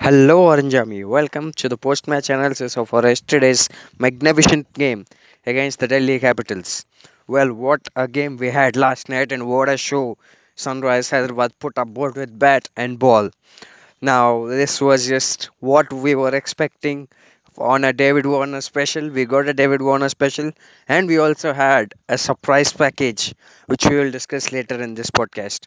Hello Orange Army, welcome to the post-match analysis of our yesterday's magnificent game against the Delhi Capitals. Well, what a game we had last night and what a show Sunrise Hyderabad put up both with bat and ball. Now, this was just what we were expecting on a David Warner special. We got a David Warner special and we also had a surprise package which we will discuss later in this podcast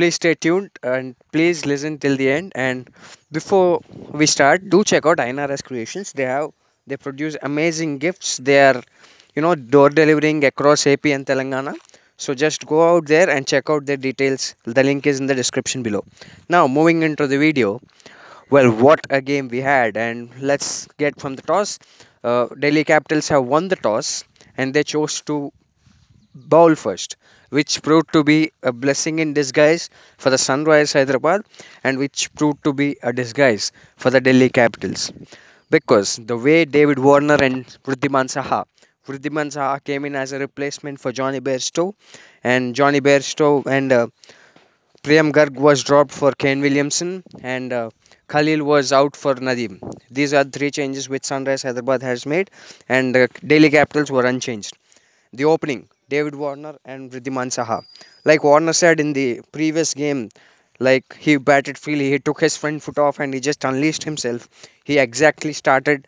please stay tuned and please listen till the end. And before we start do check out inrs creations. They have they produce amazing gifts. They are you know door delivering across ap and telangana. So just go out there and check out their details. The link is in the description below. Now moving into the video. Well what a game we had. And let's get from the toss. Uh, delhi capitals have won the toss and they chose to bowl first, which proved to be a blessing in disguise for the Sunrise Hyderabad and which proved to be a disguise for the Delhi Capitals. Because the way David Warner and Wriddhiman Saha, Wriddhiman Saha came in as a replacement for Jonny Bairstow, and Jonny Bairstow and uh, Priyam Garg was dropped for Kane Williamson, and uh, Khalil was out for Nadeem. These are three changes which Sunrise Hyderabad has made, and uh, Delhi Capitals were unchanged. The opening, David Warner and Wriddhiman Saha. Like Warner said in the previous game, like he batted freely, he took his front foot off and he just unleashed himself. He exactly started,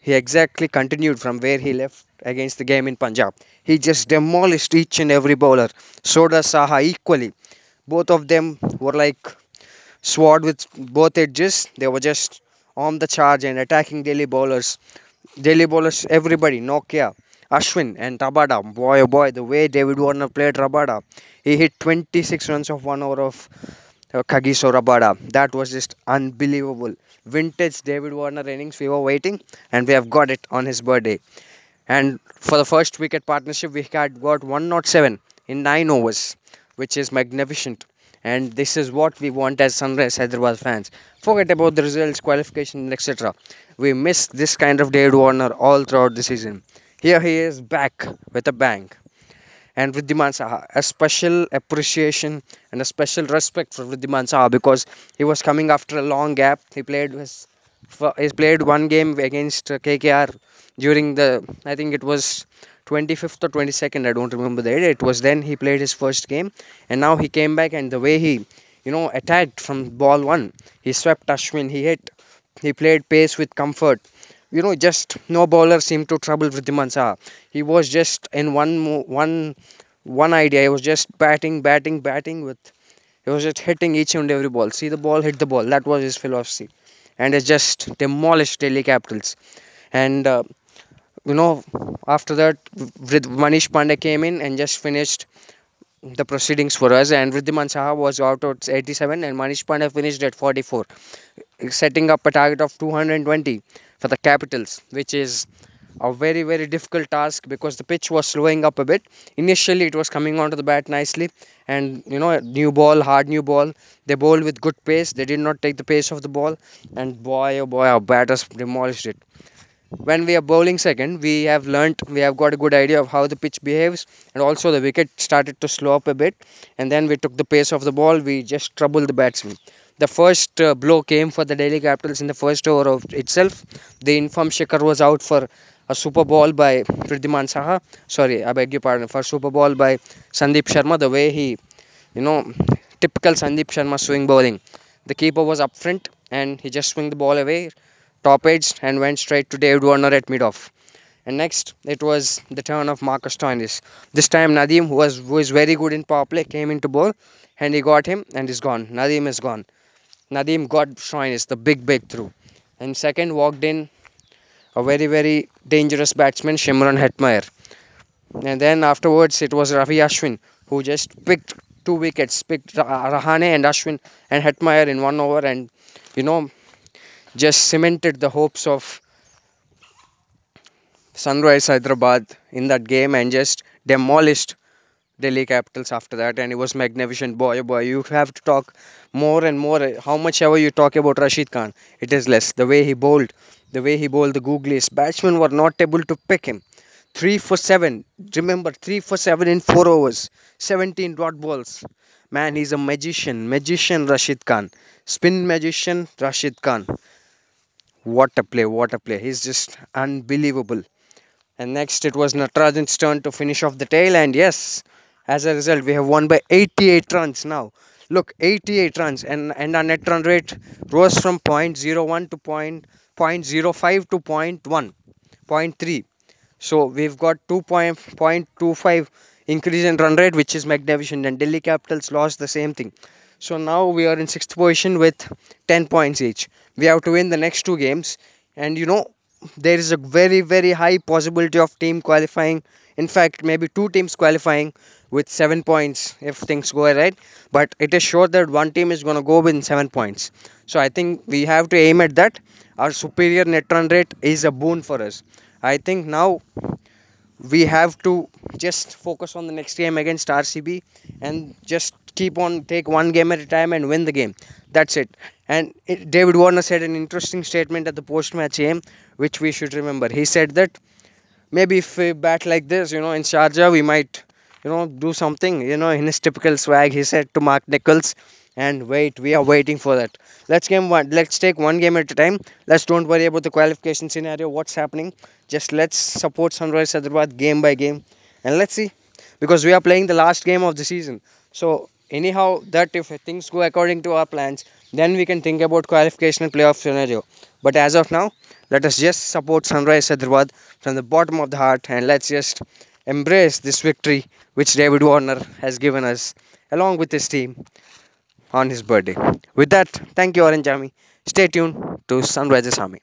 he exactly continued from where he left against the game in Punjab. He just demolished each and every bowler. So does Saha equally. Both of them were like sword with both edges. They were just on the charge and attacking Delhi bowlers. Delhi bowlers, everybody, Nortje, Ashwin, and Rabada. Boy, oh boy, the way David Warner played Rabada, he hit 26 runs of one over of uh, Kagiso Rabada. That was just unbelievable. Vintage David Warner innings. We were waiting, and we have got it on his birthday. And for the first wicket partnership, we had got 107 in 9 overs, which is magnificent. And this is what we want as Sunrise Hyderabad fans. Forget about the results, qualification, etc. We miss this kind of David Warner all throughout the season. Here he is back with a bang. And Wriddhiman Saha, a special appreciation and a special respect for Wriddhiman Saha because he was coming after a long gap. He played his, he played one game against KKR during the I think it was 25th or 22nd. I don't remember the date. It was then he played his first game, and now he came back and the way he you know attacked from ball one, he swept Ashwin. He hit. He played pace with comfort you know, just no bowler seemed to trouble Wriddhiman Saha. He was just in one mo- one one idea. He was just batting, batting, batting with. He was just hitting each and every ball. See the ball, hit the ball. That was his philosophy, and it just demolished Delhi Capitals. And uh, you know, after that, Vrid- Manish Pandey came in and just finished the proceedings for us. And Wriddhiman Saha was out at 87, and Manish Pandey finished at 44 setting up a target of 220 for the Capitals, which is a very very difficult task because the pitch was slowing up a bit. Initially, it was coming onto the bat nicely, and you know, new ball, hard new ball. They bowled with good pace. They did not take the pace of the ball, and boy oh boy, our batters demolished it when we are bowling second we have learnt we have got a good idea of how the pitch behaves and also the wicket started to slow up a bit and then we took the pace of the ball we just troubled the batsman the first uh, blow came for the Delhi Capitals in the first over of itself the informed Shikhar was out for a super ball by Wriddhiman Saha sorry I beg your pardon for super ball by Sandeep Sharma the way he you know typical Sandeep Sharma swing bowling the keeper was up front and he just swung the ball away top edged and went straight to David Warner at mid off. And next, it was the turn of Marcus Stoinis. This time, Nadeem, who was who is very good in power play, came into bowl and he got him, and he's gone. Nadeem is gone. Nadeem got Stoinis, the big breakthrough. And second, walked in a very very dangerous batsman, Shimron Hetmyer. And then afterwards, it was Ravi Ashwin who just picked two wickets, picked Rahane and Ashwin and Hetmyer in one over, and you know just cemented the hopes of Sunrise Hyderabad in that game and just demolished Delhi Capitals after that. And it was magnificent. Boy, oh boy, you have to talk more and more. Eh, how much ever you talk about Rashid Khan, it is less. The way he bowled, the way he bowled the googlies, batsmen were not able to pick him. 3 for 7. Remember, 3 for 7 in 4 overs. 17 dot balls. Man, he's a magician. Magician Rashid Khan. Spin magician Rashid Khan. What a play, what a play. He's just unbelievable. And next it was Natarajan's turn to finish off the tail. And yes, as a result, we have won by 88 runs now. Look, 88 runs. And, and our net run rate rose from point 0.01 to point, point 0.05 to 0.1, 0.3. So we've got 2.25 increase in run rate, which is magnificent. And Delhi Capitals lost the same thing. So now we are in sixth position with 10 points each. We have to win the next two games. And you know, there is a very, very high possibility of team qualifying. In fact, maybe two teams qualifying with seven points if things go right. But it is sure that one team is going to go with seven points. So I think we have to aim at that. Our superior net run rate is a boon for us. I think now we have to just focus on the next game against RCB and just keep on take one game at a time and win the game. That's it. And it, David Warner said an interesting statement at the post-match game, which we should remember. He said that maybe if we bat like this, you know, in Sharjah, we might, you know, do something. You know, in his typical swag, he said to Mark Nicholas, and wait, we are waiting for that. Let's game one. Let's take one game at a time. Let's don't worry about the qualification scenario. What's happening? Just let's support Sunrise Hyderabad game by game, and let's see, because we are playing the last game of the season. So anyhow, that if things go according to our plans, then we can think about qualification and playoff scenario. But as of now, let us just support Sunrise Hyderabad from the bottom of the heart, and let's just embrace this victory which David Warner has given us along with his team on his birthday. With that, thank you, Orange Army. Stay tuned to Sunrises Army.